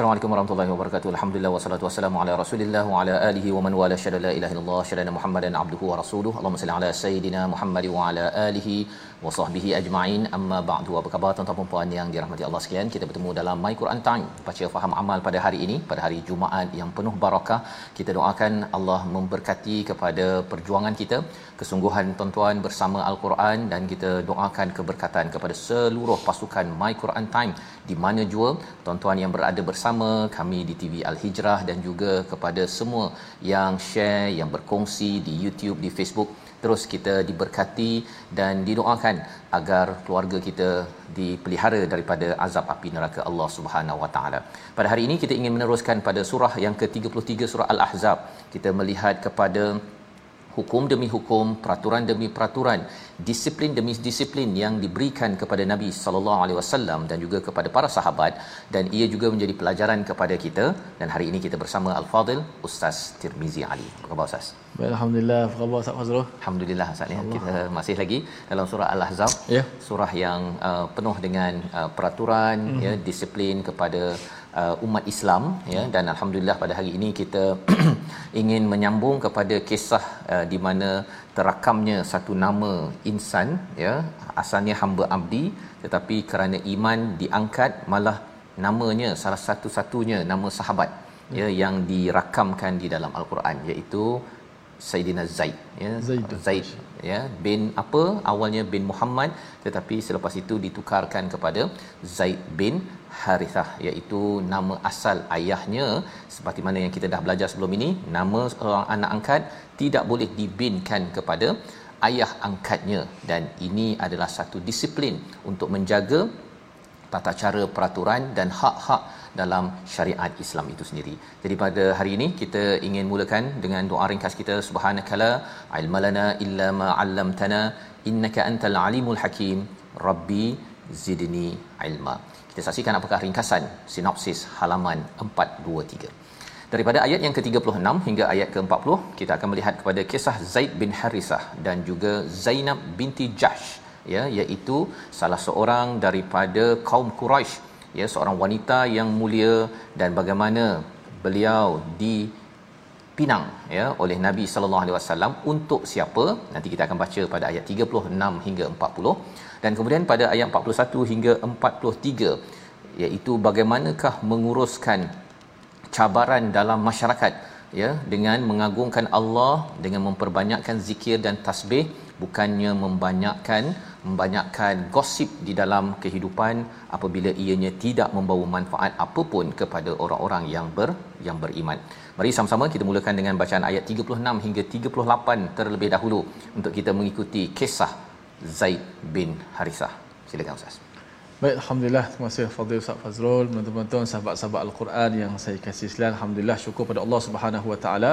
Assalamualaikum warahmatullahi wabarakatuh. Alhamdulillah wassalatu wassalamu ala Rasulillah wa ala alihi wa man wala syada la ilaha illallah syada Muhammadan abduhu wa rasuluhu. Allahumma salli ala sayidina Muhammad wa ala alihi wa sahbihi ajma'in. Amma ba'du. Apa khabar tuan-tuan dan puan yang dirahmati Allah sekalian? Kita bertemu dalam My Quran Time, baca faham amal pada hari ini, pada hari Jumaat yang penuh barakah. Kita doakan Allah memberkati kepada perjuangan kita, kesungguhan tuan-tuan bersama Al-Quran dan kita doakan keberkatan kepada seluruh pasukan My Quran Time di mana jua tuan-tuan yang berada bersama kami di TV Al-Hijrah dan juga kepada semua yang share, yang berkongsi di YouTube, di Facebook terus kita diberkati dan didoakan agar keluarga kita dipelihara daripada azab api neraka Allah Subhanahu Wa Taala. Pada hari ini kita ingin meneruskan pada surah yang ke-33 surah Al-Ahzab. Kita melihat kepada hukum demi hukum, peraturan demi peraturan, disiplin demi disiplin yang diberikan kepada Nabi sallallahu alaihi wasallam dan juga kepada para sahabat dan ia juga menjadi pelajaran kepada kita dan hari ini kita bersama Al-Fadil Ustaz Tirmizi Ali. Apa khabar Ustaz? Baik, Alhamdulillah. Apa khabar Ustaz Fazrul? Alhamdulillah Ustaz ya. Kita masih lagi dalam surah Al-Ahzab. Ya. Surah yang uh, penuh dengan uh, peraturan Mhm. ya, disiplin kepada uh, umat Islam ya dan alhamdulillah pada hari ini kita ingin menyambung kepada kisah uh, di mana terakamnya satu nama insan ya asalnya hamba abdi tetapi kerana iman diangkat malah namanya salah satu-satunya nama sahabat ya yang dirakamkan di dalam al-Quran iaitu Sayyidina Zaid ya. Zaid. Zaid ya. Bin apa? Awalnya bin Muhammad tetapi selepas itu ditukarkan kepada Zaid bin Harithah iaitu nama asal ayahnya. Seperti mana yang kita dah belajar sebelum ini nama seorang anak angkat tidak boleh dibinkan kepada ayah angkatnya. Dan ini adalah satu disiplin untuk menjaga tata cara peraturan dan hak-hak dalam syariat Islam itu sendiri. Jadi pada hari ini kita ingin mulakan dengan doa ringkas kita subhanakala ilmalana illa ma 'allamtana innaka antal alimul hakim rabbi zidni ilma. Kita saksikan apakah ringkasan sinopsis halaman 423. Daripada ayat yang ke-36 hingga ayat ke-40 kita akan melihat kepada kisah Zaid bin Harisah dan juga Zainab binti Jahsh ya iaitu salah seorang daripada kaum Quraisy ya seorang wanita yang mulia dan bagaimana beliau di pinang ya oleh Nabi sallallahu alaihi wasallam untuk siapa? Nanti kita akan baca pada ayat 36 hingga 40 dan kemudian pada ayat 41 hingga 43 iaitu bagaimanakah menguruskan cabaran dalam masyarakat ya dengan mengagungkan Allah dengan memperbanyakkan zikir dan tasbih bukannya membanyakkan membanyakkan gosip di dalam kehidupan apabila ianya tidak membawa manfaat apapun kepada orang-orang yang ber yang beriman. Mari sama-sama kita mulakan dengan bacaan ayat 36 hingga 38 terlebih dahulu untuk kita mengikuti kisah Zaid bin Harisah. Silakan Ustaz. Baik, Alhamdulillah. Terima kasih Fadil Ustaz Fazrul. Tuan-tuan, sahabat-sahabat Al-Quran yang saya kasih sekalian. Alhamdulillah, syukur pada Allah Subhanahu Wa Taala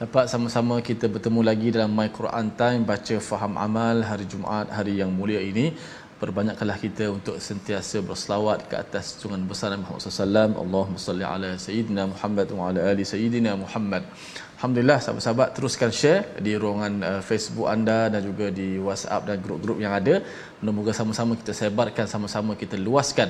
dapat sama-sama kita bertemu lagi dalam My Quran Time baca faham amal hari Jumaat hari yang mulia ini. Perbanyakkanlah kita untuk sentiasa berselawat ke atas junjungan besar Nabi Muhammad SAW Allahumma salli ala Sayyidina Muhammad wa ala ali Sayyidina Muhammad. Alhamdulillah sahabat-sahabat teruskan share di ruangan uh, Facebook anda dan juga di WhatsApp dan grup-grup yang ada. Moga-moga sama-sama kita sebarkan sama-sama kita luaskan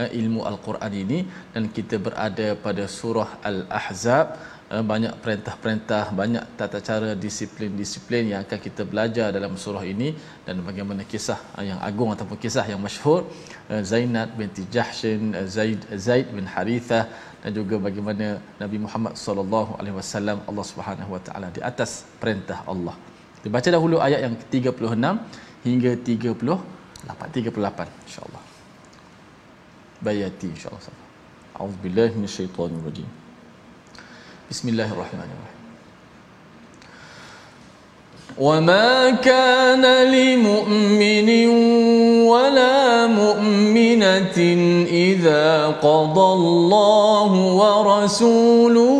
uh, ilmu Al-Quran ini. Dan kita berada pada surah Al-Ahzab banyak perintah-perintah banyak tata cara disiplin-disiplin yang akan kita belajar dalam surah ini dan bagaimana kisah uh, yang agung ataupun kisah yang masyhur uh, Zainab binti Jahshin Zaid Zaid bin Harithah dan juga bagaimana Nabi Muhammad sallallahu alaihi wasallam Allah Subhanahu wa taala di atas perintah Allah. Kita baca dahulu ayat yang 36 hingga 38 38 insyaallah. Bayati insyaallah. A'udzubillahi minasyaitonirrajim. Bismillahirrahmanirrahim. وما كان لمؤمن ولا مؤمنة إذا قضى الله ورسوله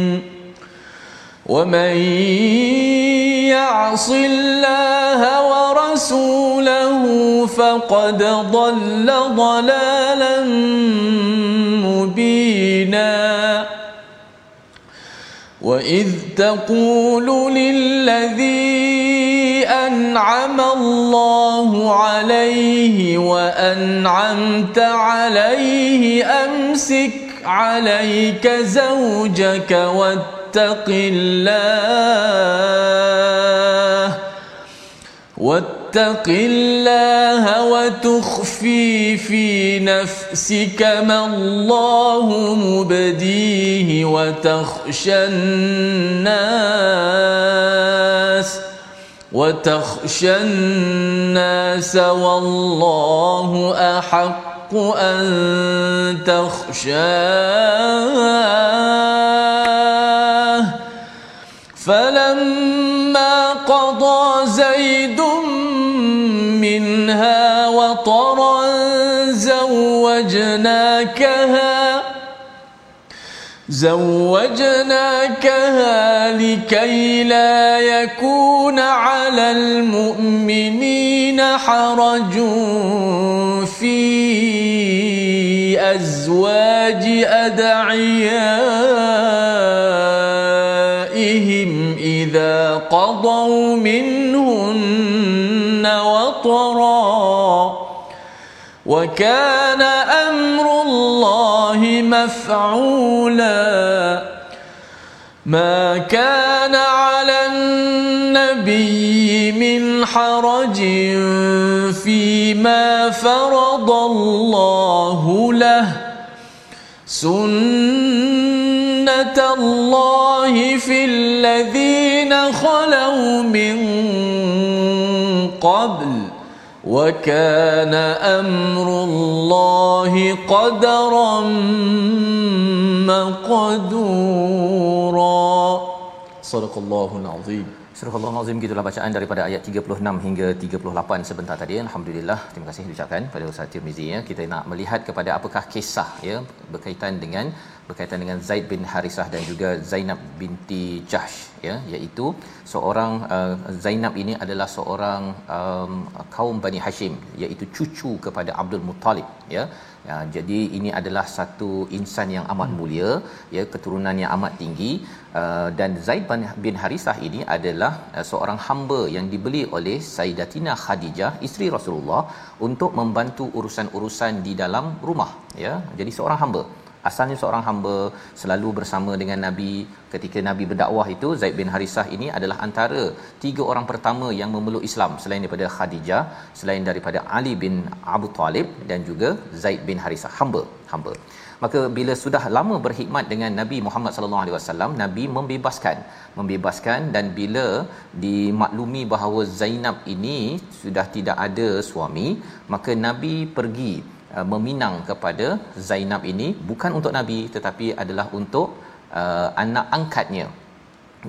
ومن يعص الله ورسوله فقد ضل ضلالا مبينا واذ تقول للذي انعم الله عليه وانعمت عليه امسك عليك زوجك واتق الله واتق الله وتخفي في نفسك ما الله مبديه وتخشى الناس وتخشى الناس والله أحق أن تخشاه. فلما قضى زيد منها وطرا زوجناكها زوجناكها لكي لا يكون على المؤمنين حرج في أزواج أدعيائهم قضوا منهن وطرا. وكان أمر الله مفعولا. ما كان على النبي من حرج فيما فرض الله له. سنة الله في الذين خلوا من قبل وكان أمر الله قدرا مقدورا صدق الله العظيم Surah Al-Azim gitulah bacaan daripada ayat 36 hingga 38 sebentar tadi. Alhamdulillah. Terima kasih diucapkan pada Ustaz Tirmizi ya. Kita nak melihat kepada apakah kisah ya berkaitan dengan berkaitan dengan Zaid bin Harisah dan juga Zainab binti Jahsh ya iaitu seorang uh, Zainab ini adalah seorang um, kaum Bani Hashim iaitu cucu kepada Abdul Muttalib ya. Ya, jadi ini adalah satu insan yang amat mulia, ya keturunan yang amat tinggi uh, dan Zaid bin Harisah ini adalah uh, seorang hamba yang dibeli oleh Sayyidatina Khadijah, isteri Rasulullah untuk membantu urusan-urusan di dalam rumah, ya. Jadi seorang hamba asalnya seorang hamba selalu bersama dengan Nabi. Ketika Nabi berdakwah itu Zaid bin Harisah ini adalah antara tiga orang pertama yang memeluk Islam selain daripada Khadijah selain daripada Ali bin Abu Talib dan juga Zaid bin Harisah hamba hamba. Maka bila sudah lama berkhidmat dengan Nabi Muhammad sallallahu alaihi wasallam Nabi membebaskan. Membebaskan dan bila dimaklumi bahawa Zainab ini sudah tidak ada suami maka Nabi pergi uh, meminang kepada Zainab ini bukan untuk Nabi tetapi adalah untuk uh, anak angkatnya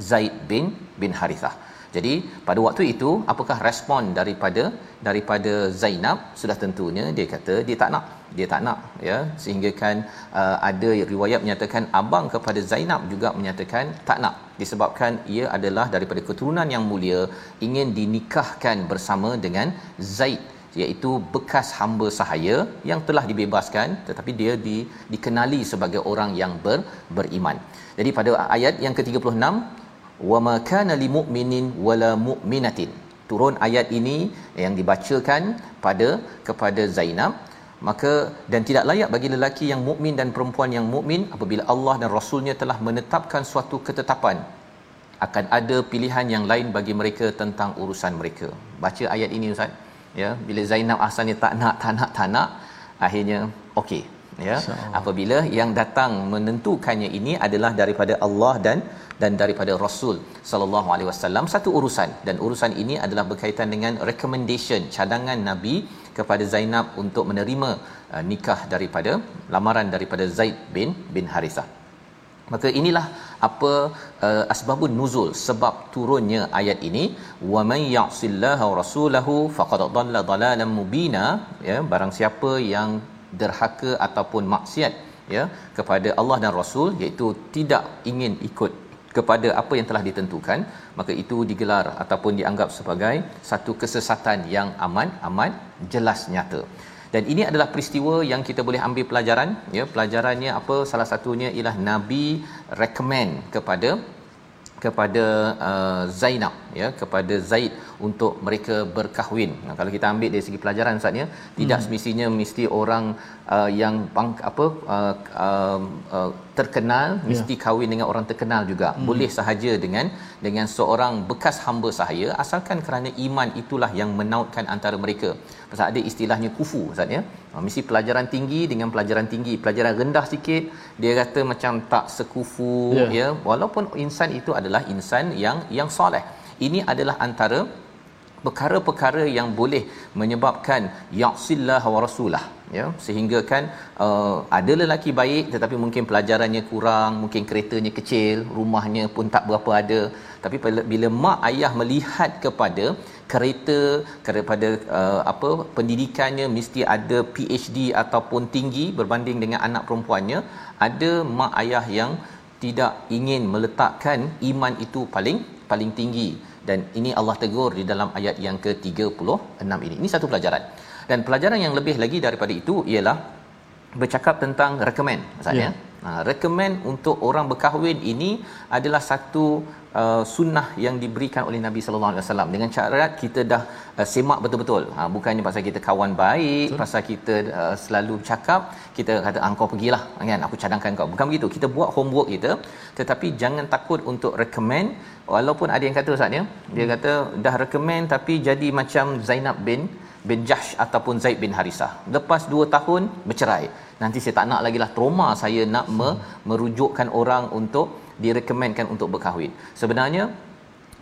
Zaid bin bin Harithah. Jadi pada waktu itu apakah respon daripada daripada Zainab? Sudah tentunya dia kata dia tak nak. Dia tak nak ya. Sehingga kan uh, ada riwayat menyatakan abang kepada Zainab juga menyatakan tak nak. Disebabkan ia adalah daripada keturunan yang mulia ingin dinikahkan bersama dengan Zaid iaitu bekas hamba sahaya yang telah dibebaskan tetapi dia di, dikenali sebagai orang yang ber, beriman. Jadi pada ayat yang ke-36 wama kana limu'minin wala mu'minatin. Turun ayat ini yang dibacakan pada kepada Zainab. Maka dan tidak layak bagi lelaki yang mukmin dan perempuan yang mukmin apabila Allah dan rasulnya telah menetapkan suatu ketetapan akan ada pilihan yang lain bagi mereka tentang urusan mereka. Baca ayat ini ustaz ya bila Zainab asalnya tak nak tak nak tak nak akhirnya okey ya. Apabila yang datang menentukannya ini adalah daripada Allah dan dan daripada Rasul sallallahu alaihi wasallam. Satu urusan. Dan urusan ini adalah berkaitan dengan recommendation cadangan Nabi kepada Zainab untuk menerima uh, nikah daripada lamaran daripada Zaid bin bin Harithah maka inilah apa uh, asbabun nuzul sebab turunnya ayat ini wa may ya'sillaha wa rasulahu faqad dhalla dhalalan mubina ya barang siapa yang derhaka ataupun maksiat ya kepada Allah dan Rasul iaitu tidak ingin ikut kepada apa yang telah ditentukan maka itu digelar ataupun dianggap sebagai satu kesesatan yang aman aman jelas nyata dan ini adalah peristiwa yang kita boleh ambil pelajaran ya. Pelajarannya apa? Salah satunya ialah nabi recommend kepada kepada uh, Zainab ya kepada Zaid untuk mereka berkahwin. Nah, kalau kita ambil dari segi pelajaran Ustaz ya, hmm. tidak semestinya mesti orang uh, yang bang, apa uh, uh, uh, terkenal yeah. mesti kahwin dengan orang terkenal juga. Hmm. Boleh sahaja dengan dengan seorang bekas hamba sahaya asalkan kerana iman itulah yang menautkan antara mereka. Pasal ada istilahnya kufu Ustaz ya. Uh, mesti pelajaran tinggi dengan pelajaran tinggi, pelajaran rendah sikit dia kata macam tak sekufu yeah. ya walaupun insan itu adalah insan yang yang soleh. Ini adalah antara perkara-perkara yang boleh menyebabkan ya'sillah wa rasulah ya. Sehingga kan uh, ada lelaki baik tetapi mungkin pelajarannya kurang mungkin keretanya kecil rumahnya pun tak berapa ada. Tapi bila mak ayah melihat kepada kereta kepada uh, apa pendidikannya mesti ada PhD ataupun tinggi berbanding dengan anak perempuannya ada mak ayah yang tidak ingin meletakkan iman itu paling paling tinggi dan ini Allah tegur di dalam ayat yang ke-36 ini. Ini satu pelajaran. Dan pelajaran yang lebih lagi daripada itu ialah bercakap tentang recommend maksudnya. Yeah. Ha, recommend untuk orang berkahwin ini adalah satu uh, sunnah yang diberikan oleh Nabi sallallahu alaihi wasallam dengan syarat kita dah uh, semak betul-betul. Ha bukannya pasal kita kawan baik, betul. pasal kita uh, selalu cakap, kita kata ah, kau pergilah kan aku cadangkan kau. Bukan begitu. Kita buat homework kita tetapi jangan takut untuk recommend walaupun ada yang kata ustaz ya, dia kata dah recommend tapi jadi macam Zainab bin bin Jahsh ataupun Zaid bin Harisah. Lepas 2 tahun bercerai. Nanti saya tak nak lagi lah trauma saya nak me- merujukkan orang untuk direkomendkan untuk berkahwin. Sebenarnya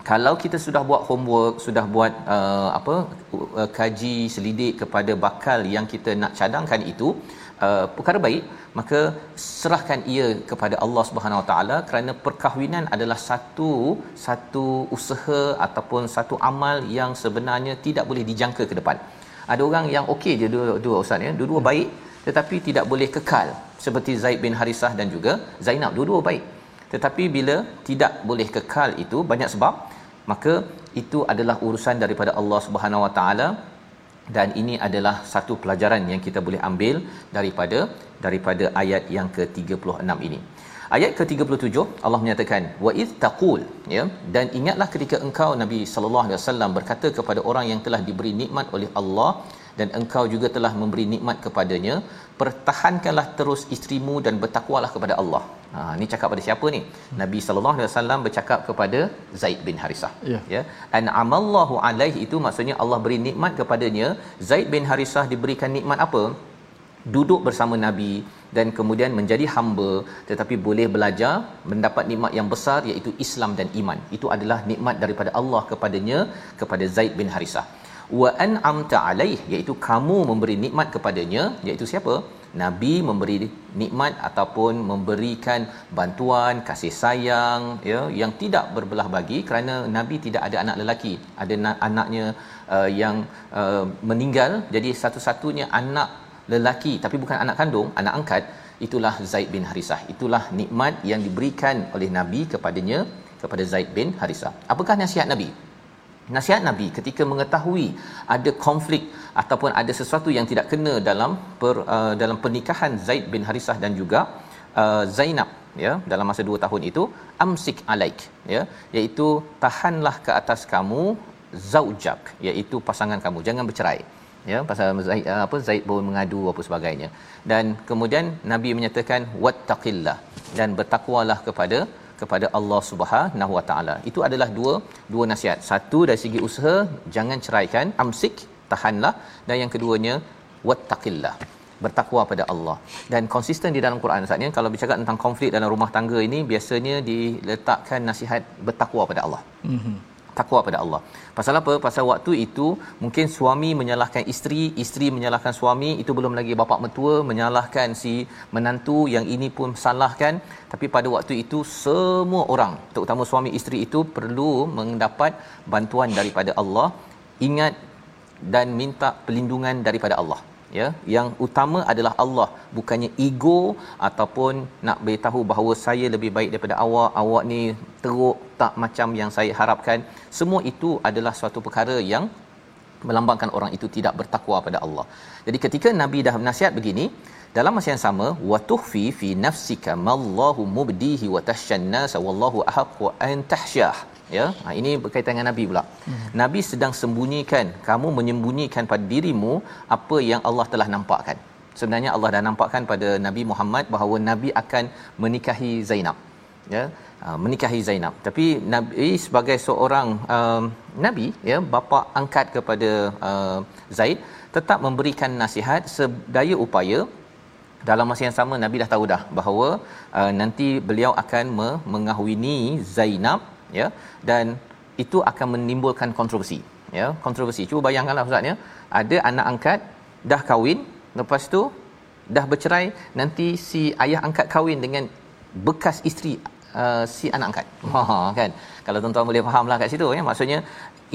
kalau kita sudah buat homework, sudah buat uh, apa uh, kaji selidik kepada bakal yang kita nak cadangkan itu uh, perkara baik, maka serahkan ia kepada Allah Subhanahu Wa Taala kerana perkahwinan adalah satu satu usaha ataupun satu amal yang sebenarnya tidak boleh dijangka ke depan. Ada orang yang okey je dua dua ustaz ya, dua-dua baik tetapi tidak boleh kekal seperti Zaid bin Harisah dan juga Zainab dua-dua baik tetapi bila tidak boleh kekal itu banyak sebab maka itu adalah urusan daripada Allah Subhanahu Wa Taala dan ini adalah satu pelajaran yang kita boleh ambil daripada daripada ayat yang ke-36 ini. Ayat ke-37 Allah menyatakan wa id taqul ya dan ingatlah ketika engkau Nabi sallallahu alaihi wasallam berkata kepada orang yang telah diberi nikmat oleh Allah dan engkau juga telah memberi nikmat kepadanya pertahankanlah terus isterimu dan bertakwalah kepada Allah. Ha ni cakap pada siapa ni? Nabi sallallahu alaihi wasallam bercakap kepada Zaid bin Harisah. Ya. ya. An'amallahu alaihi itu maksudnya Allah beri nikmat kepadanya. Zaid bin Harisah diberikan nikmat apa? Duduk bersama Nabi dan kemudian menjadi hamba tetapi boleh belajar mendapat nikmat yang besar iaitu Islam dan iman. Itu adalah nikmat daripada Allah kepadanya kepada Zaid bin Harisah wa an'amta alaih iaitu kamu memberi nikmat kepadanya iaitu siapa? Nabi memberi nikmat ataupun memberikan bantuan kasih sayang ya yang tidak berbelah bagi kerana nabi tidak ada anak lelaki. Ada anaknya uh, yang uh, meninggal jadi satu-satunya anak lelaki tapi bukan anak kandung anak angkat itulah Zaid bin Harisah. Itulah nikmat yang diberikan oleh nabi kepadanya kepada Zaid bin Harisah. Apakah nasihat nabi nasihat nabi ketika mengetahui ada konflik ataupun ada sesuatu yang tidak kena dalam per, uh, dalam pernikahan Zaid bin Harisah dan juga uh, Zainab ya dalam masa dua tahun itu amsik alaik ya iaitu tahanlah ke atas kamu zaujak iaitu pasangan kamu. Jangan bercerai ya pasal Zaid uh, apa Zaid pun mengadu apa sebagainya. Dan kemudian nabi menyatakan wattaqillah dan bertakwalah kepada kepada Allah Subhanahu Wa Taala. Itu adalah dua dua nasihat. Satu dari segi usaha jangan ceraikan, amsik, tahanlah dan yang keduanya wattaqillah bertakwa pada Allah dan konsisten di dalam Quran saatnya kalau bercakap tentang konflik dalam rumah tangga ini biasanya diletakkan nasihat bertakwa pada Allah. Mhm takwa pada Allah. Pasal apa? Pasal waktu itu mungkin suami menyalahkan isteri, isteri menyalahkan suami, itu belum lagi bapa mertua menyalahkan si menantu yang ini pun salahkan. Tapi pada waktu itu semua orang, terutama suami isteri itu perlu mendapat bantuan daripada Allah. Ingat dan minta perlindungan daripada Allah ya yang utama adalah Allah bukannya ego ataupun nak beritahu bahawa saya lebih baik daripada awak awak ni teruk tak macam yang saya harapkan. Semua itu adalah suatu perkara yang melambangkan orang itu tidak bertakwa pada Allah. Jadi ketika nabi dah nasihat begini dalam masa yang sama wa tuhfi fi nafsika mallahu mubdihi wa tahshannas wallahu ahqqu an tahsyah ya? Ha, ini berkaitan dengan nabi pula. Hmm. nabi sedang sembunyikan kamu menyembunyikan pada dirimu apa yang Allah telah nampakkan. Sebenarnya Allah dah nampakkan pada nabi Muhammad bahawa nabi akan menikahi Zainab. Ya? Uh, menikahi Zainab. Tapi nabi sebagai seorang um, nabi ya bapa angkat kepada uh, Zaid tetap memberikan nasihat sedaya upaya. Dalam masa yang sama nabi dah tahu dah bahawa uh, nanti beliau akan me- mengahwini Zainab ya dan itu akan menimbulkan kontroversi ya kontroversi. Cuba bayangkanlah ustaz ya ada anak angkat dah kahwin lepas tu dah bercerai nanti si ayah angkat kahwin dengan bekas isteri uh, si anak angkat. Ha kan? Kalau tuan-tuan boleh fahamlah kat situ ya maksudnya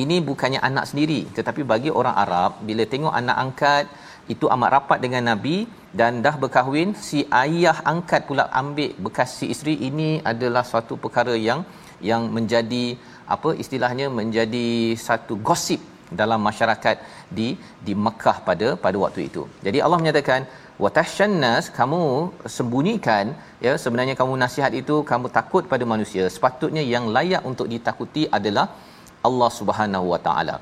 ini bukannya anak sendiri tetapi bagi orang Arab bila tengok anak angkat itu amat rapat dengan nabi dan dah berkahwin si ayah angkat pula ambil bekas si isteri ini adalah suatu perkara yang yang menjadi apa istilahnya menjadi satu gosip dalam masyarakat di di Mekah pada pada waktu itu. Jadi Allah menyatakan watahshannas kamu sembunyikan ya sebenarnya kamu nasihat itu kamu takut pada manusia sepatutnya yang layak untuk ditakuti adalah Allah Subhanahu Wa Taala.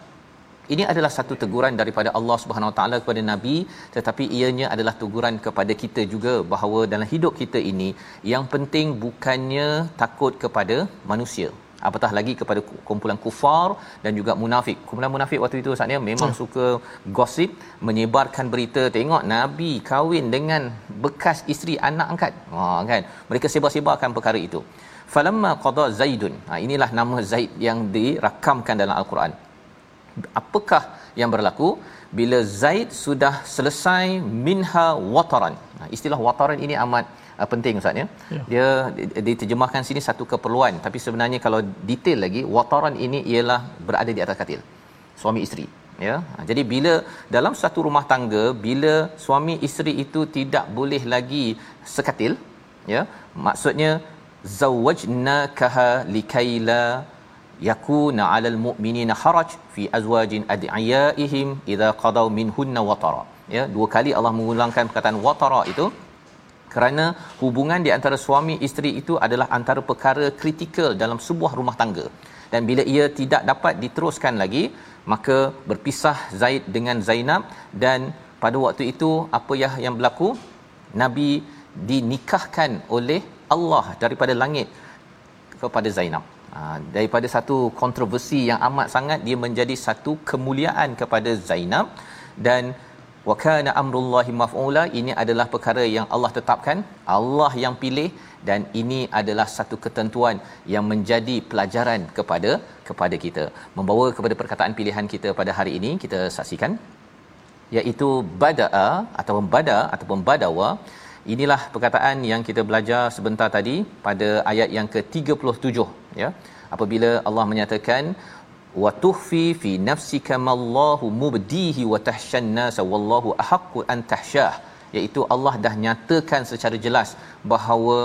Ini adalah satu teguran daripada Allah Subhanahu Wa Taala kepada nabi tetapi ianya adalah teguran kepada kita juga bahawa dalam hidup kita ini yang penting bukannya takut kepada manusia apatah lagi kepada kumpulan kufar dan juga munafik. Kumpulan munafik waktu itu saatnya memang hmm. suka gosip, menyebarkan berita tengok nabi kahwin dengan bekas isteri anak angkat. Ha kan. Mereka sebar-sebarkan perkara itu. Falamma qada Zaidun. Ha inilah nama Zaid yang dirakamkan dalam al-Quran apakah yang berlaku bila Zaid sudah selesai minha wataran. Nah, istilah wataran ini amat uh, penting ustaz ya. ya. Dia diterjemahkan sini satu keperluan tapi sebenarnya kalau detail lagi wataran ini ialah berada di atas katil. Suami isteri ya. Jadi bila dalam satu rumah tangga bila suami isteri itu tidak boleh lagi sekatil ya. Maksudnya zawajnakaha likaila yakuna 'alal mu'minina haraj fi azwajin ad'iyaihim idza qadaw minhunna watara ya dua kali Allah mengulangkan perkataan watara itu kerana hubungan di antara suami isteri itu adalah antara perkara kritikal dalam sebuah rumah tangga. Dan bila ia tidak dapat diteruskan lagi maka berpisah Zaid dengan Zainab dan pada waktu itu apa yang yang berlaku? Nabi dinikahkan oleh Allah daripada langit kepada Zainab daripada satu kontroversi yang amat sangat dia menjadi satu kemuliaan kepada Zainab. Dan wa kana amrullahi maf'ula ini adalah perkara yang Allah tetapkan Allah yang pilih dan ini adalah satu ketentuan yang menjadi pelajaran kepada kepada kita. Membawa kepada perkataan pilihan kita pada hari ini kita saksikan iaitu bada'a ataupun bada ataupun badawa inilah perkataan yang kita belajar sebentar tadi pada ayat yang ke-37 ya. Apabila Allah menyatakan wa tuhfi fi nafsika mallahu mubdihi wa tahsyan nas wallahu ahaqqu an tahsyah iaitu Allah dah nyatakan secara jelas bahawa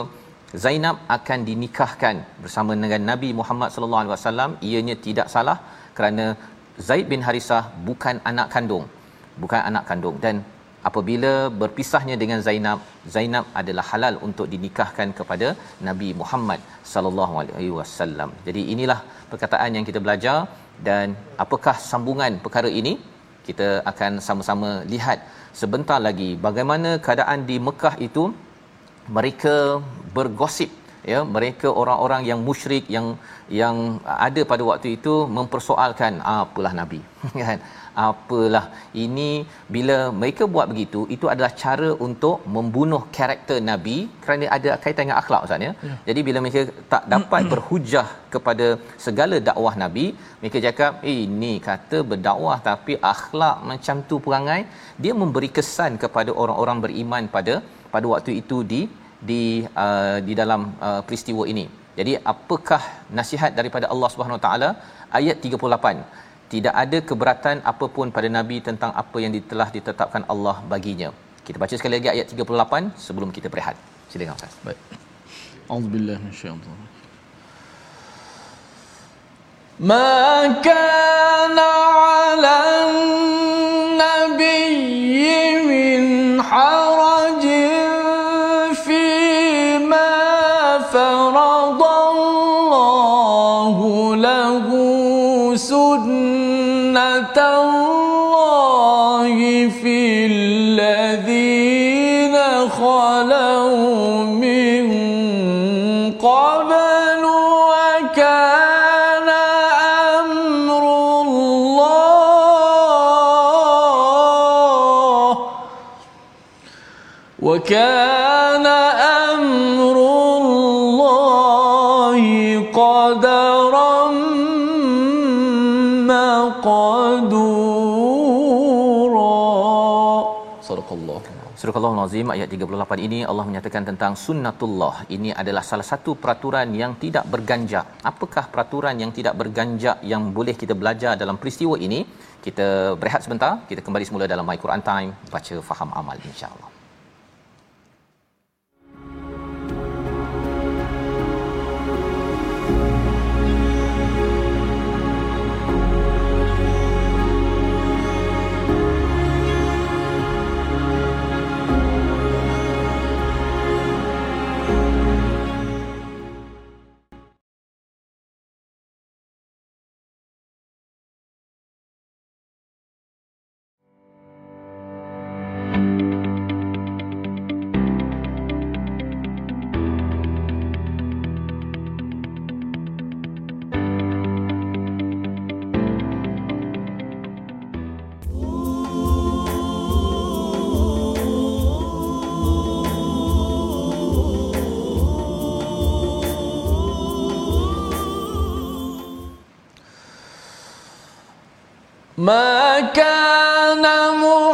Zainab akan dinikahkan bersama dengan Nabi Muhammad sallallahu alaihi wasallam. Ianya tidak salah kerana Zaid bin Harisah bukan anak kandung bukan anak kandung. Dan apabila berpisahnya dengan Zainab Zainab adalah halal untuk dinikahkan kepada Nabi Muhammad sallallahu alaihi wasallam. Jadi inilah perkataan yang kita belajar dan apakah sambungan perkara ini? Kita akan sama-sama lihat sebentar lagi bagaimana keadaan di Mekah itu. Mereka bergosip ya mereka orang-orang yang musyrik yang yang ada pada waktu itu mempersoalkan apalah nabi kan apalah. Ini bila mereka buat begitu itu adalah cara untuk membunuh karakter nabi kerana ada kaitan dengan akhlak ustaz ya. ya. Jadi bila mereka tak dapat berhujah kepada segala dakwah nabi mereka cakap eh, ini kata berdakwah tapi akhlak macam tu perangai. Dia memberi kesan kepada orang-orang beriman pada pada waktu itu di di uh, di dalam uh, peristiwa ini. Jadi apakah nasihat daripada Allah Subhanahu Wa Taala? Ayat 38 tidak ada keberatan apapun pada nabi tentang apa yang telah ditetapkan Allah baginya. Kita baca sekali lagi ayat 38 sebelum kita berehat. Silakan Ustaz. Baik. Auzubillahi minasyaitanir ما كان على النبي من حرج وكان أمر الله قدرا مقدورا صدق الله Surah Al-Azim ayat 38 ini Allah menyatakan tentang sunnatullah. Ini adalah salah satu peraturan yang tidak berganjak. Apakah peraturan yang tidak berganjak yang boleh kita belajar dalam peristiwa ini? Kita berehat sebentar. Kita kembali semula dalam My Quran Time. Baca, faham, amal insya-Allah. ما كان محمد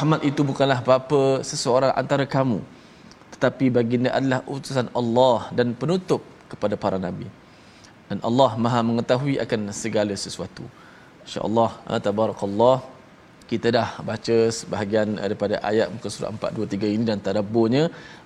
Muhammad itu bukanlah bapa seseorang antara kamu. Tetapi baginda adalah utusan Allah dan penutup kepada para nabi. Dan Allah Maha mengetahui akan segala sesuatu. Insyaallah ah, tabarakallah kita dah baca sebahagian daripada ayat muka surat 423 ini dan tadabburnya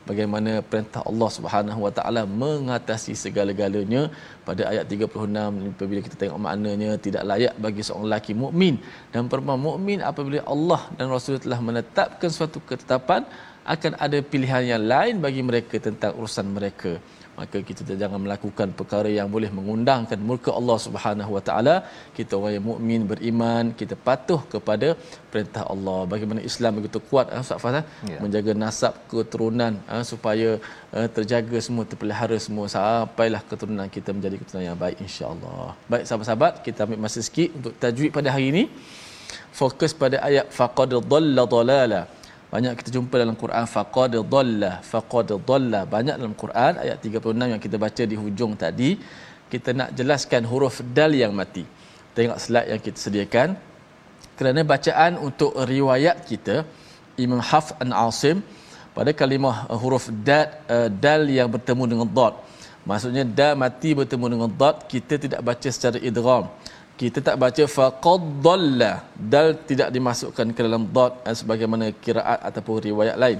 bagaimana perintah Allah Subhanahu Wa Taala mengatasi segala-galanya. Pada ayat 36 apabila kita tengok maknanya tidak layak bagi seorang lelaki mukmin. Dan perempuan mukmin apabila Allah dan Rasul telah menetapkan suatu ketetapan akan ada pilihan yang lain bagi mereka tentang urusan mereka. Maka kita jangan melakukan perkara yang boleh mengundangkan murka Allah Subhanahu Wa Taala. Kita orang yang mukmin beriman kita patuh kepada perintah Allah. Bagaimana Islam begitu kuat eh, Ustaz Fazal? Ya. menjaga nasab keturunan eh, supaya eh, terjaga semua terpelihara semua sampailah keturunan kita menjadi keturunan yang baik insya-Allah. Baik sahabat-sahabat kita ambil masa sikit untuk tajwid pada hari ini. Fokus pada ayat faqad dhalla dhalala banyak kita jumpa dalam Quran faqad dhalla faqad dhalla banyak dalam Quran ayat 36 yang kita baca di hujung tadi kita nak jelaskan huruf dal yang mati. Tengok slide yang kita sediakan. Kerana bacaan untuk riwayat kita Imam Hafs an Asim pada kalimah uh, huruf dal uh, dal yang bertemu dengan dad. Maksudnya dal mati bertemu dengan dad kita tidak baca secara idgham kita tak baca faqaddalla dal tidak dimasukkan ke dalam eh, sebagaimana kiraat ataupun riwayat lain.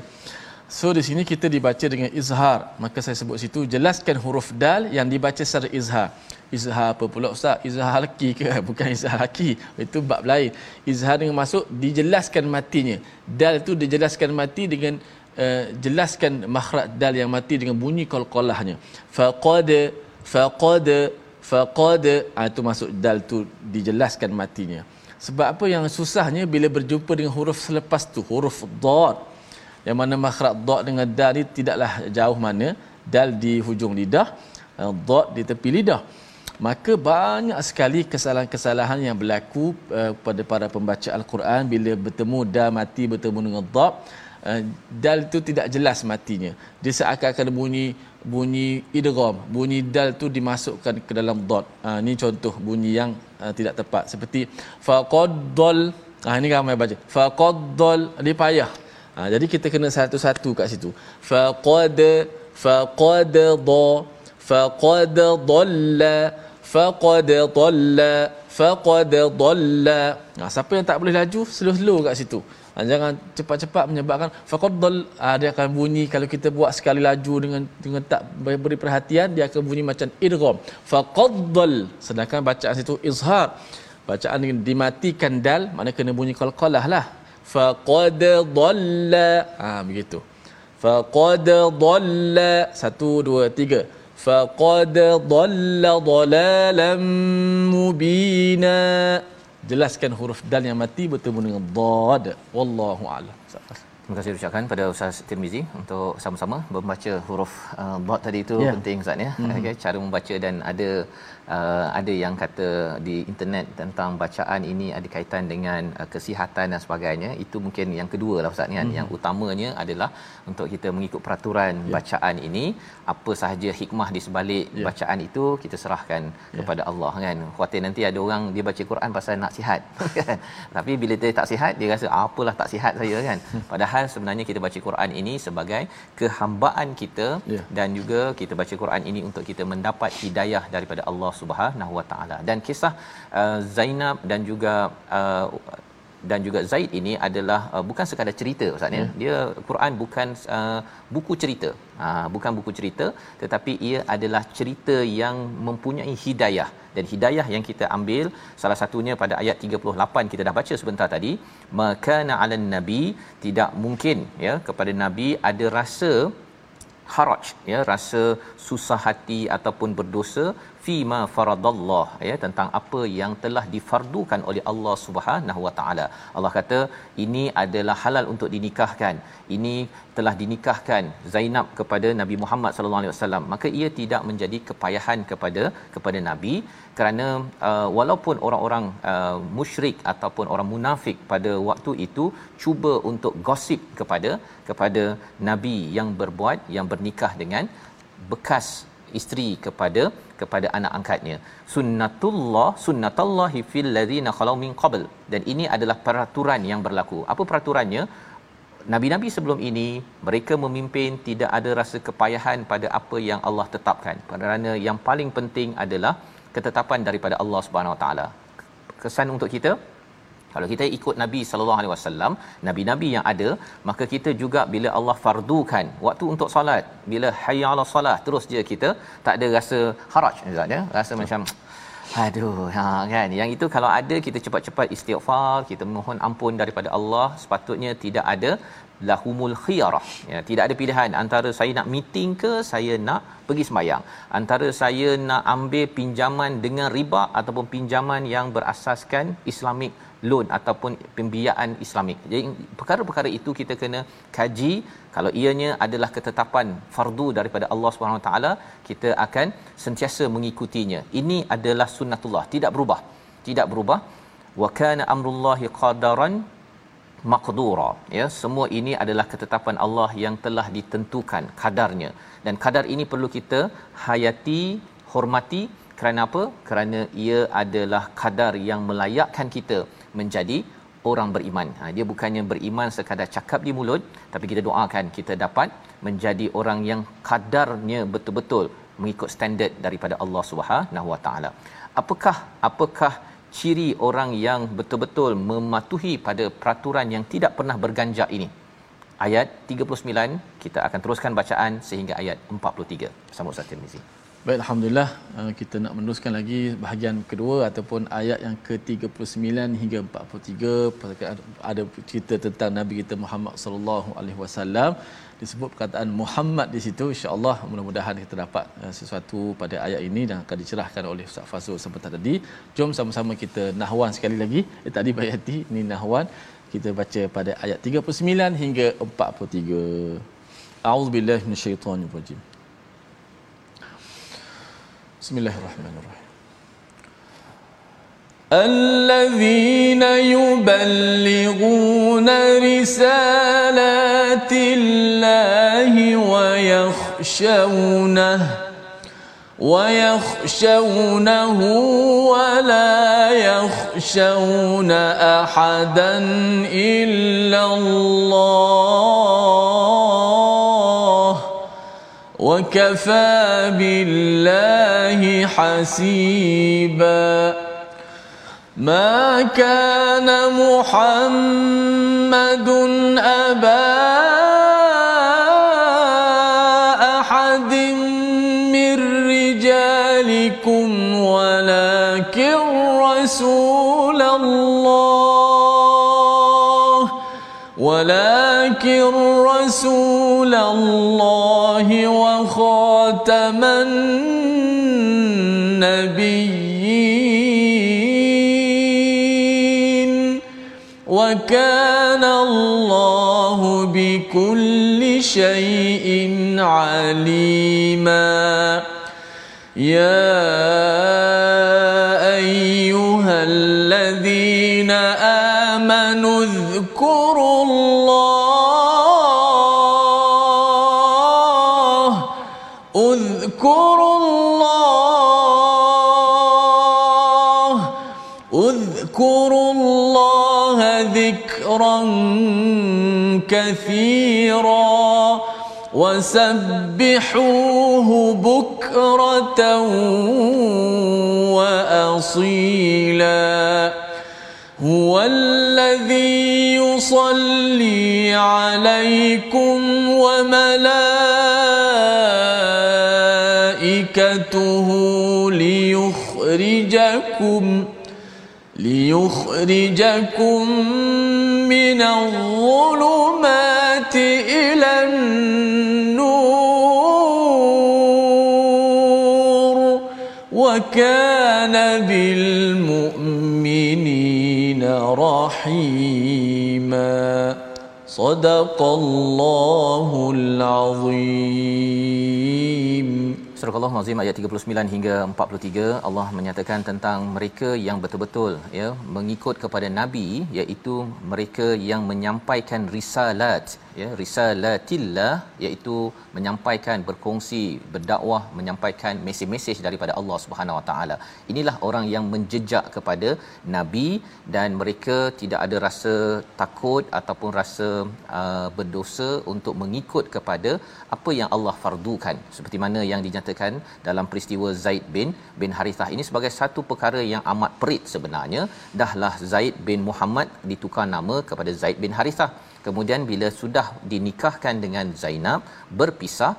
So di sini kita dibaca dengan izhar. Maka saya sebut situ jelaskan huruf dal yang dibaca secara izhar. Izhar apa pula ustaz? Izhar laki ke? Bukan izhar laki itu bab lain. Izhar dengan masuk dijelaskan matinya. Dal itu dijelaskan mati dengan uh, jelaskan makhraj dal yang mati dengan bunyi qalqalahnya faqad faqad faqad ah, itu masuk dal tu dijelaskan matinya. Sebab apa yang susahnya bila berjumpa dengan huruf selepas tu? Huruf dad. Yang mana makhraj dad dengan dal ni tidaklah jauh mana. Dal di hujung lidah ah, dad di tepi lidah. Maka banyak sekali kesalahan-kesalahan yang berlaku uh, pada para pembaca al-Quran bila bertemu dal mati bertemu dengan dad. Uh, dal itu tidak jelas matinya. Dia seakan-akan bunyi bunyi idgham bunyi dal tu dimasukkan ke dalam dot. Ha, ini contoh bunyi yang uh, tidak tepat. Seperti faqaddal ha, ini ramai baca. Faqaddal dia payah. Ha, jadi kita kena satu-satu kat situ. Faqad faqad da faqad dalla faqad dalla faqad dalla ha, siapa yang tak boleh laju slow-slow kat situ. Ha, jangan cepat-cepat menyebabkan faqaddal ha, dia akan bunyi kalau kita buat sekali laju dengan dengan tak beri perhatian dia akan bunyi macam idgham. Faqaddal sedangkan bacaan situ izhar. Bacaan dengan dimatikan dal mana kena bunyi qalqalah lah. Faqad dhalla ha begitu. Faqad dhalla satu dua tiga. Faqad dhalla dhalalan mubina jelaskan huruf dal yang mati bertemu dengan dad wallahu a'lam Terima kasih ucapkan pada Ustaz Tirmizi untuk sama-sama membaca huruf uh, dad tadi itu yeah. penting Ustaz ya. Mm-hmm. Okay, cara membaca dan ada uh, ada yang kata di internet tentang bacaan ini ada kaitan dengan uh, kesihatan dan sebagainya itu mungkin yang kedua lah Ustaz ni kan mm. yang utamanya adalah untuk kita mengikut peraturan yeah. bacaan ini apa sahaja hikmah di sebalik yeah. bacaan itu kita serahkan yeah. kepada Allah kan khuatir nanti ada orang dia baca Quran pasal nak sihat kan tapi bila dia tak sihat dia rasa apalah tak sihat saya kan padahal sebenarnya kita baca Quran ini sebagai kehambaan kita yeah. dan juga kita baca Quran ini untuk kita mendapat hidayah daripada Allah Subhanahu Wa Taala dan kisah uh, Zainab dan juga uh, dan juga Zaid ini adalah uh, bukan sekadar cerita ustaz ya. Hmm. Dia Quran bukan uh, buku cerita. Uh, bukan buku cerita tetapi ia adalah cerita yang mempunyai hidayah dan hidayah yang kita ambil salah satunya pada ayat 38 kita dah baca sebentar tadi maka na'alan nabi tidak mungkin ya kepada nabi ada rasa haraj ya rasa susah hati ataupun berdosa fima faradallah ya tentang apa yang telah difardukan oleh Allah Subhanahu wa taala. Allah kata ini adalah halal untuk dinikahkan. Ini telah dinikahkan Zainab kepada Nabi Muhammad sallallahu alaihi wasallam. Maka ia tidak menjadi kepayahan kepada kepada Nabi kerana uh, walaupun orang-orang uh, musyrik ataupun orang munafik pada waktu itu cuba untuk gosip kepada kepada nabi yang berbuat yang bernikah dengan bekas isteri kepada kepada anak angkatnya. Sunnatullah sunnatullahi fil ladzina khalau min qabl. Dan ini adalah peraturan yang berlaku. Apa peraturannya? Nabi-nabi sebelum ini mereka memimpin tidak ada rasa kepayahan pada apa yang Allah tetapkan. Kerana yang paling penting adalah ketetapan daripada Allah Subhanahu Wa Taala. Kesan untuk kita kalau kita ikut Nabi sallallahu alaihi wasallam nabi-nabi yang ada maka kita juga bila Allah fardukan waktu untuk solat bila hayya ala solah terus je kita tak ada rasa haraj ya? Rasa macam Aduh, ha kan. Yang itu kalau ada kita cepat-cepat istighfar, kita mohon ampun daripada Allah, sepatutnya tidak ada lahumul khiyarah ya. Tidak ada pilihan antara saya nak meeting ke saya nak pergi sembahyang. Antara saya nak ambil pinjaman dengan riba ataupun pinjaman yang berasaskan islamic loan ataupun pembiayaan islamik. Jadi perkara-perkara itu kita kena kaji. Kalau ianya adalah ketetapan fardu daripada Allah Subhanahu taala kita akan sentiasa mengikutinya. Ini adalah sunnatullah. Tidak berubah. Tidak berubah. Wa kana amrullahi qadaran maqdura. Ya semua ini adalah ketetapan Allah yang telah ditentukan kadarnya. Dan kadar ini perlu kita hayati hormati. Kerana apa? Kerana ia adalah kadar yang melayakkan kita menjadi orang beriman ha, dia bukannya beriman sekadar cakap di mulut tapi kita doakan kita dapat menjadi orang yang kadarnya betul-betul mengikut standard daripada Allah Subhanahu Wa Taala apakah apakah ciri orang yang betul-betul mematuhi pada peraturan yang tidak pernah berganjak ini. Ayat 39 kita akan teruskan bacaan sehingga ayat 43. Bersama Ustaz Tirmizi. Baik alhamdulillah. Uh, kita nak meneruskan lagi bahagian kedua ataupun ayat yang ke-39 hingga 43 ada cerita tentang Nabi kita Muhammad sallallahu alaihi wasallam. Disebut perkataan Muhammad di situ. insya-Allah mudah-mudahan kita dapat uh, sesuatu pada ayat ini dan akan dicerahkan oleh Ustaz Fazul sebentar tadi. Jom sama-sama kita nahwan sekali lagi. Eh, tadi bayati ni nahwan. Kita baca pada ayat 39 hingga 43 A'udzubillahi minasyaitonirrajim Bismillahirrahmanirrahim الذين يبلغون رسالات الله ويخشونه ويخشونه ولا يخشون احدا إلا الله. وكفى بالله حسيبا. ما كان محمد أبا أحد من رجالكم ولكن رسول الله ولكن رسول الله. وخاتم النبيين وكان الله بكل شيء عليما. يا وسبحوه بكرة وأصيلا. هو الذي يصلي عليكم وملائكته ليخرجكم ليخرجكم من الظلمات إلى النور. وكان بالمؤمنين رحيما صدق الله العظيم Surah Al-Azim ayat 39 hingga 43 Allah menyatakan tentang mereka yang betul-betul ya mengikut kepada nabi iaitu mereka yang menyampaikan risalat ya risalatillah iaitu menyampaikan berkongsi berdakwah menyampaikan mesej-mesej daripada Allah Subhanahu Wa Taala. Inilah orang yang menjejak kepada nabi dan mereka tidak ada rasa takut ataupun rasa uh, berdosa untuk mengikut kepada apa yang Allah fardukan. Seperti mana yang dinyatakan dalam peristiwa Zaid bin bin Harithah ini sebagai satu perkara yang amat perit sebenarnya. Dahlah Zaid bin Muhammad ditukar nama kepada Zaid bin Harithah kemudian bila sudah dinikahkan dengan Zainab berpisah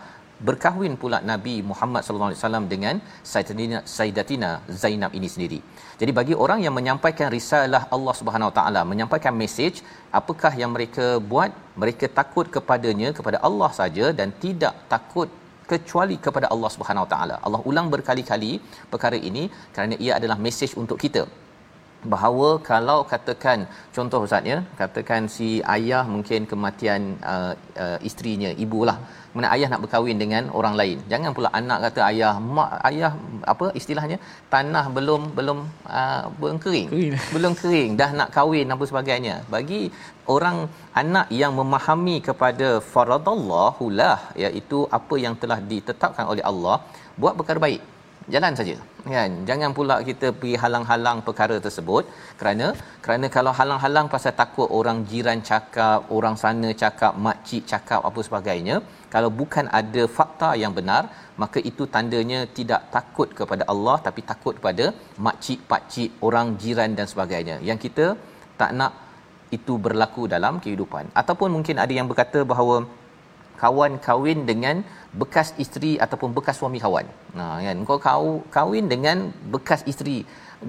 berkahwin pula Nabi Muhammad sallallahu alaihi wasallam dengan Sayyidatina Sayyidatina Zainab ini sendiri. Jadi bagi orang yang menyampaikan risalah Allah Subhanahu Wa Taala, menyampaikan message, apakah yang mereka buat? Mereka takut kepadanya kepada Allah saja dan tidak takut kecuali kepada Allah Subhanahu Wa Taala. Allah ulang berkali-kali perkara ini kerana ia adalah message untuk kita bahawa kalau katakan contoh ustaz ya katakan si ayah mungkin kematian uh, uh, isterinya ibulah mana ayah nak berkahwin dengan orang lain. Jangan pula anak kata ayah mak ayah apa istilahnya tanah belum belum uh, belum kering, kering. belum kering dah nak kahwin apa sebagainya. Bagi orang anak yang memahami kepada faradallahu lah iaitu apa yang telah ditetapkan oleh Allah buat perkara baik jalan saja. Kan jangan pula kita pergi halang-halang perkara tersebut. Kerana kerana kalau halang-halang pasal takut orang jiran cakap orang sana cakap makcik cakap apa sebagainya kalau bukan ada fakta yang benar maka itu tandanya tidak takut kepada Allah tapi takut kepada makcik pakcik orang jiran dan sebagainya. Yang kita tak nak itu berlaku dalam kehidupan. Ataupun mungkin ada yang berkata bahawa kawan kahwin dengan bekas isteri ataupun bekas suami kawan. Nah kan kau kau kahwin dengan bekas isteri.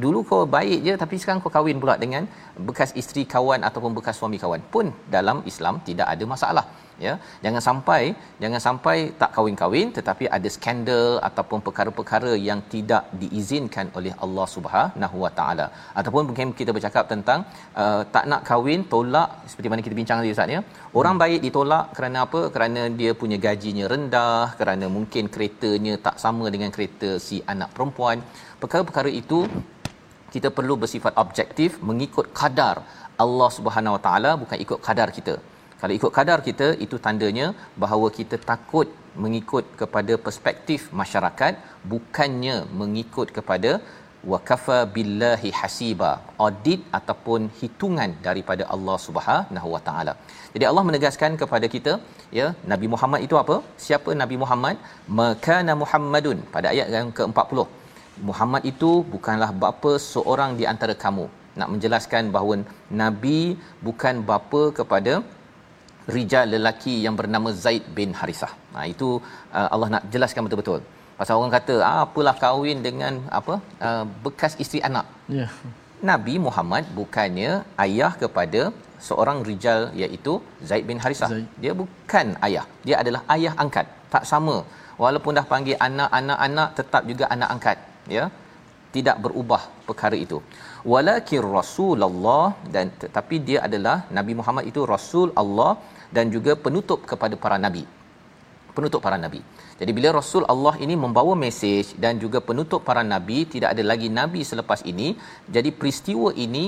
Dulu kau baik je tapi sekarang kau kahwin pula dengan bekas isteri kawan ataupun bekas suami kawan. Pun dalam Islam tidak ada masalah ya jangan sampai jangan sampai tak kahwin-kahwin tetapi ada skandal ataupun perkara-perkara yang tidak diizinkan oleh Allah Subhanahu Wa Taala. Ataupun mungkin kita bercakap tentang uh, tak nak kahwin tolak seperti mana kita bincang tadi ustaz ya. Orang hmm. baik ditolak kerana apa? Kerana dia punya gajinya rendah kerana mungkin keretanya tak sama dengan kereta si anak perempuan. Perkara-perkara itu kita perlu bersifat objektif mengikut kadar Allah Subhanahu Wa Taala bukan ikut kadar kita kalau ikut kadar kita itu tandanya bahawa kita takut mengikut kepada perspektif masyarakat bukannya mengikut kepada wakafa billahi hasiba audit ataupun hitungan daripada Allah Subhanahu wa taala. Jadi Allah menegaskan kepada kita ya Nabi Muhammad itu apa? Siapa Nabi Muhammad? Makana Muhammadun pada ayat yang ke-40. Muhammad itu bukanlah bapa seorang di antara kamu. Nak menjelaskan bahawa nabi bukan bapa kepada rijal lelaki yang bernama Zaid bin Harisah. Ha itu uh, Allah nak jelaskan betul-betul. Pasal orang kata, ah, apalah kahwin dengan apa? Uh, bekas isteri anak. Ya. Yeah. Nabi Muhammad bukannya ayah kepada seorang rijal iaitu Zaid bin Harisah. Zaid. Dia bukan ayah. Dia adalah ayah angkat. Tak sama. Walaupun dah panggil anak-anak-anak tetap juga anak angkat, ya. Tidak berubah perkara itu. Walakin Rasulullah dan tetapi dia adalah Nabi Muhammad itu Rasul Allah dan juga penutup kepada para nabi. Penutup para nabi. Jadi bila rasul Allah ini membawa mesej dan juga penutup para nabi tidak ada lagi nabi selepas ini jadi peristiwa ini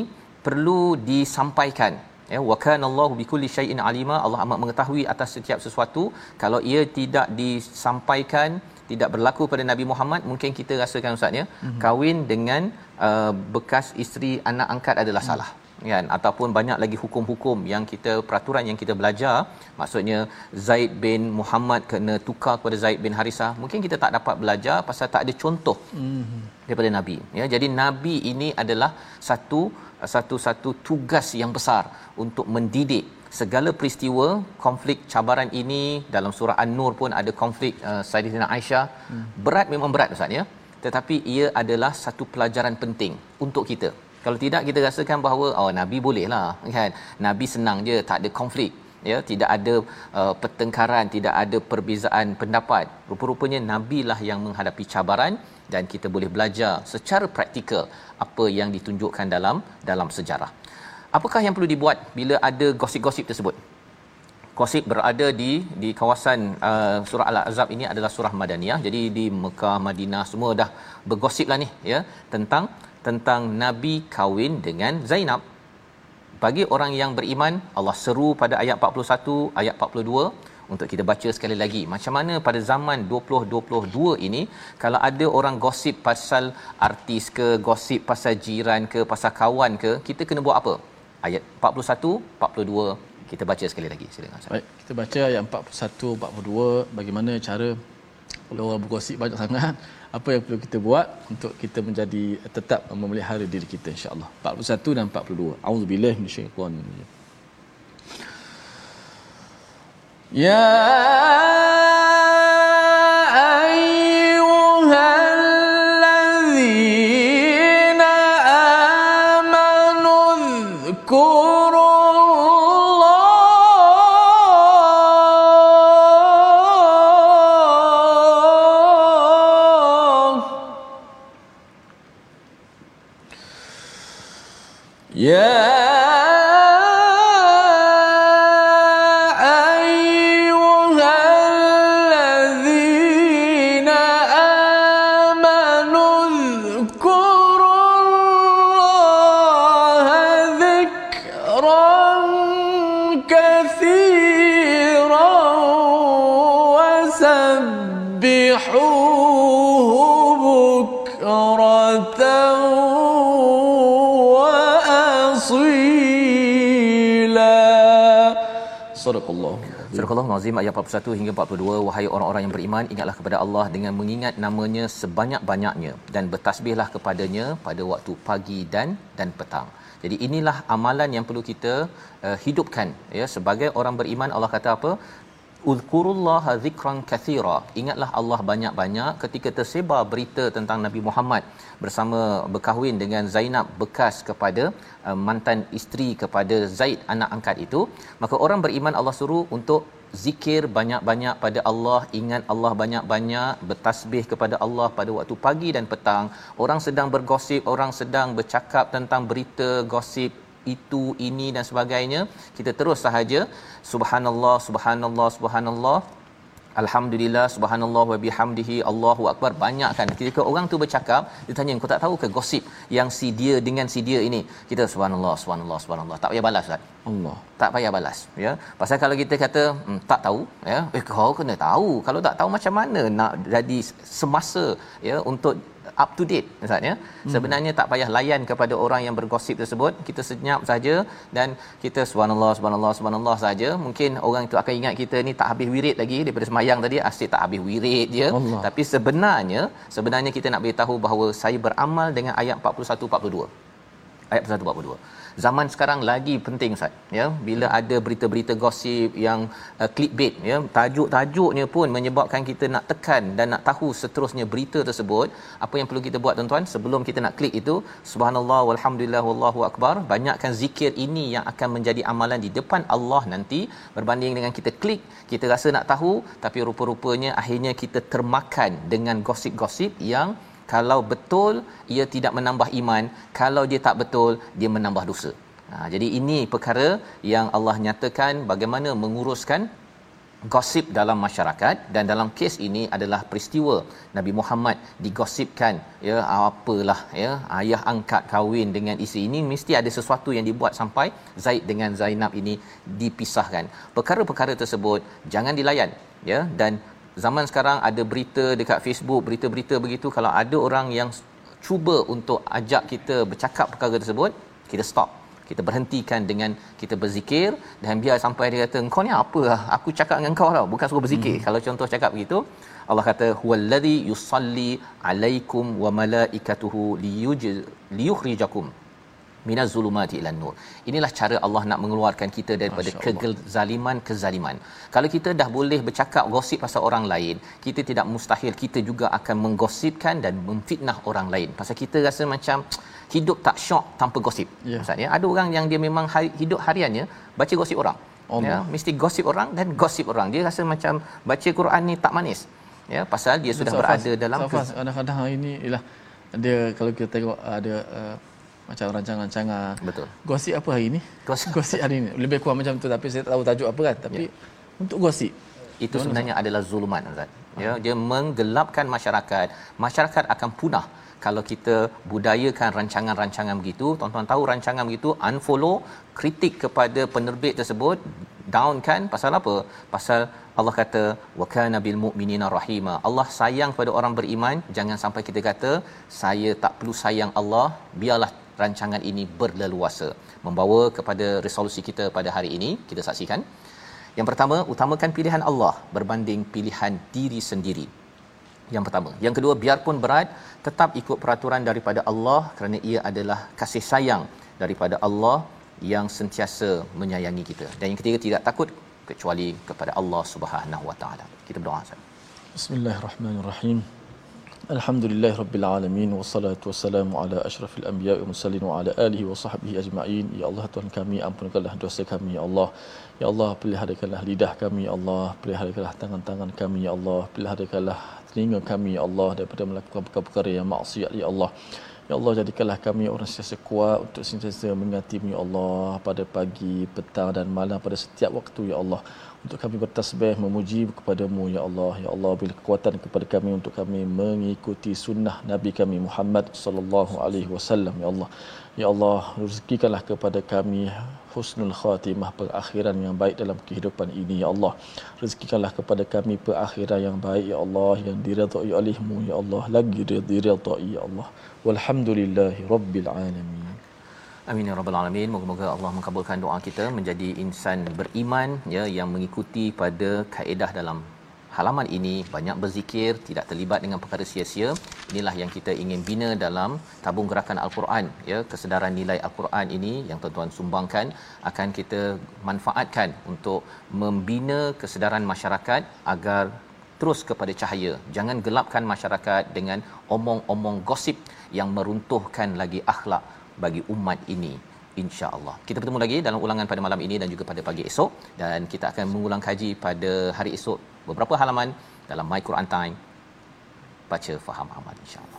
perlu disampaikan. Ya wa kana Allahu bikulli syai'in alima. Allah amat mengetahui atas setiap sesuatu. Kalau ia tidak disampaikan tidak berlaku pada Nabi Muhammad mungkin kita rasakan ustaz ya mm-hmm. kahwin dengan uh, bekas isteri anak angkat adalah mm-hmm. salah kan? Ataupun banyak lagi hukum-hukum yang kita peraturan yang kita belajar. Maksudnya Zaid bin Muhammad kena tukar kepada Zaid bin Harisah mungkin kita tak dapat belajar pasal tak ada contoh mm-hmm. daripada nabi. Ya jadi nabi ini adalah satu satu-satu tugas yang besar untuk mendidik segala peristiwa konflik cabaran ini. Dalam surah An-Nur pun ada konflik uh, Sayyidatina Aisyah. Hmm. berat memang berat ustaz ya. Tetapi ia adalah satu pelajaran penting untuk kita kalau tidak kita rasakan bahawa oh nabi bolehlah kan? Nabi senang je tak ada konflik ya? Tidak ada uh, pertengkaran tidak ada perbezaan pendapat. Rupa-rupanya nabilah yang menghadapi cabaran dan kita boleh belajar secara praktikal apa yang ditunjukkan dalam dalam sejarah. Apakah yang perlu dibuat bila ada gosip-gosip tersebut? Gosip berada di di kawasan uh, surah al-azab ini adalah surah madaniyah. Jadi di Mekah Madinah semua dah bergosiplah ni ya? Tentang tentang nabi kahwin dengan Zainab. Bagi orang yang beriman Allah seru pada ayat 41 ayat 42 untuk kita baca sekali lagi macam mana pada zaman 2022 ini kalau ada orang gosip pasal artis ke gosip pasal jiran ke pasal kawan ke kita kena buat apa? Ayat 41 42 kita baca sekali lagi. Silakan Baik, kita baca ayat 41 42 bagaimana cara kalau orang bergosip banyak sangat apa yang perlu kita buat untuk kita menjadi tetap memelihara diri kita insya-Allah. 41 dan 42 auzubillahi minasyaitanir Ya Nazim ayat 41 hingga 42 wahai orang-orang yang beriman ingatlah kepada Allah dengan mengingat namanya sebanyak-banyaknya dan bertasbihlah kepadanya pada waktu pagi dan dan petang. Jadi inilah amalan yang perlu kita uh, hidupkan ya sebagai orang beriman Allah kata apa? Uzkurullaha zikran kathira. Ingatlah Allah banyak-banyak ketika tersebar berita tentang Nabi Muhammad bersama berkahwin dengan Zainab bekas kepada uh, mantan isteri kepada Zaid anak angkat itu, maka orang beriman Allah suruh untuk zikir banyak-banyak pada Allah, ingat Allah banyak-banyak, bertasbih kepada Allah pada waktu pagi dan petang. Orang sedang bergosip, orang sedang bercakap tentang berita gosip itu ini dan sebagainya. Kita terus sahaja subhanallah subhanallah subhanallah. Alhamdulillah subhanallah wa bihamdihi Allahu akbar. Banyak kan ketika orang tu bercakap dia tanya kau tak tahu ke gosip yang si dia dengan si dia ini? Kita subhanallah subhanallah subhanallah. Tak payah balas Ustaz. Allah. Tak payah balas ya. Pasal kalau kita kata hmm, tak tahu ya. Eh kau kena tahu. Kalau tak tahu macam mana nak jadi semasa ya untuk up to date Ustaz ya. Hmm. Sebenarnya tak payah layan kepada orang yang bergosip tersebut. Kita senyap saja dan kita subhanallah subhanallah subhanallah saja. Mungkin orang itu akan ingat kita ni tak habis wirid lagi daripada semayang tadi asyik tak habis wirid je. Allah. Tapi sebenarnya sebenarnya kita nak beritahu bahawa saya beramal dengan ayat 41 42. Ayat 41 42 zaman sekarang lagi penting Ustaz. Ya bila ada berita-berita gosip yang uh, clickbait ya tajuk-tajuknya pun menyebabkan kita nak tekan dan nak tahu seterusnya berita tersebut apa yang perlu kita buat tuan-tuan? Sebelum kita nak klik itu subhanallah walhamdulillah wallahu akbar banyakkan zikir ini yang akan menjadi amalan di depan Allah nanti. Berbanding dengan kita klik kita rasa nak tahu tapi rupa-rupanya akhirnya kita termakan dengan gosip-gosip yang kalau betul ia tidak menambah iman. Kalau dia tak betul dia menambah dosa. Ha, jadi ini perkara yang Allah nyatakan bagaimana menguruskan gosip dalam masyarakat. Dan dalam kes ini adalah peristiwa Nabi Muhammad digosipkan ya apalah ya ayah angkat kahwin dengan isteri. Ini mesti ada sesuatu yang dibuat sampai Zaid dengan Zainab ini dipisahkan. Perkara-perkara tersebut jangan dilayan ya dan zaman sekarang ada berita dekat Facebook berita-berita begitu. Kalau ada orang yang cuba untuk ajak kita bercakap perkara tersebut kita stop. Kita berhentikan dengan kita berzikir. Dan biar sampai dia kata engkau ni apa aku cakap dengan kau tau. Bukan suruh berzikir. Hmm. kalau contoh cakap begitu Allah kata huwallazi yusalli alaikum wa malaikatuhu liyukhrijakum minaz zulumati ilan nur. Inilah cara Allah nak mengeluarkan kita daripada kezaliman kezaliman. Kalau kita dah boleh bercakap gosip pasal orang lain, kita tidak mustahil kita juga akan menggosipkan dan memfitnah orang lain. Pasal kita rasa macam hidup tak syok tanpa gosip. Ya. Ustaz ya. Ada orang yang dia memang hari, hidup hariannya baca gosip orang. Allah. Ya, mesti gosip orang dan gosip orang. Dia rasa macam baca Quran ni tak manis. Ya, pasal dia sudah Safas, berada dalam Safas, kadang-kadang hari ini ialah dia kalau kita tengok ada uh, macam rancangan-rancangan Betul. gosip apa hari ini Gosip. gosip hari ini lebih kurang macam tu tapi saya tak tahu tajuk apa kan tapi Ya. untuk gosip itu sebenarnya adalah zuluman Ustaz. Ya, dia menggelapkan masyarakat. Masyarakat akan punah kalau kita budayakan rancangan-rancangan begitu tuan-tuan tahu rancangan begitu unfollow kritik kepada penerbit tersebut down kan pasal apa pasal Allah kata wa kana bil mu'minina rahima Allah sayang pada orang beriman jangan sampai kita kata saya tak perlu sayang Allah biarlah rancangan ini berleluasa. Membawa kepada resolusi kita pada hari ini kita saksikan. Yang pertama utamakan pilihan Allah berbanding pilihan diri sendiri. Yang pertama. Yang kedua biarpun berat tetap ikut peraturan daripada Allah kerana ia adalah kasih sayang daripada Allah yang sentiasa menyayangi kita. Dan yang ketiga tidak takut kecuali kepada Allah Subhanahu Wa Taala. Kita berdoa Bismillahirrahmanirrahim Alhamdulillah Rabbil Alamin Wassalatu wassalamu ala ashrafil anbiya wa mursalin wa ala alihi wa sahbihi ajma'in. Ya Allah Tuhan kami ampunkanlah dosa kami Ya Allah. Ya Allah peliharakanlah lidah kami Ya Allah. Peliharakanlah tangan-tangan kami Ya Allah. Peliharakanlah telinga kami Ya Allah daripada melakukan perkara-perkara yang maksiat Ya Allah. Ya Allah jadikanlah kami orang sentiasa kuat untuk sentiasa mengingatimu Ya Allah pada pagi, petang dan malam pada setiap waktu Ya Allah untuk kami bertasbih memuji kepadamu ya Allah. Ya Allah beri kekuatan kepada kami untuk kami mengikuti sunnah Nabi kami Muhammad sallallahu alaihi wasallam. Ya Allah. Ya Allah rezekikanlah kepada kami husnul khatimah perakhiran yang baik dalam kehidupan ini ya Allah. Rezekikanlah kepada kami perakhiran yang baik ya Allah yang diridhai olehmu ya Allah. Lagi diridhai ya Allah. Walhamdulillahi rabbil alamin Amin ya rabbal alamin. Moga-moga Allah mengabulkan doa kita menjadi insan beriman ya yang mengikuti pada kaedah dalam halaman ini banyak berzikir, tidak terlibat dengan perkara sia-sia. Inilah yang kita ingin bina dalam tabung gerakan Al-Quran ya, kesedaran nilai Al-Quran ini yang tuan-tuan sumbangkan akan kita manfaatkan untuk membina kesedaran masyarakat agar terus kepada cahaya. Jangan gelapkan masyarakat dengan omong-omong gosip yang meruntuhkan lagi akhlak bagi umat ini insya-Allah. Kita bertemu lagi dalam ulangan pada malam ini dan juga pada pagi esok dan kita akan mengulang kaji pada hari esok beberapa halaman dalam My Quran Time baca faham amal insya-Allah.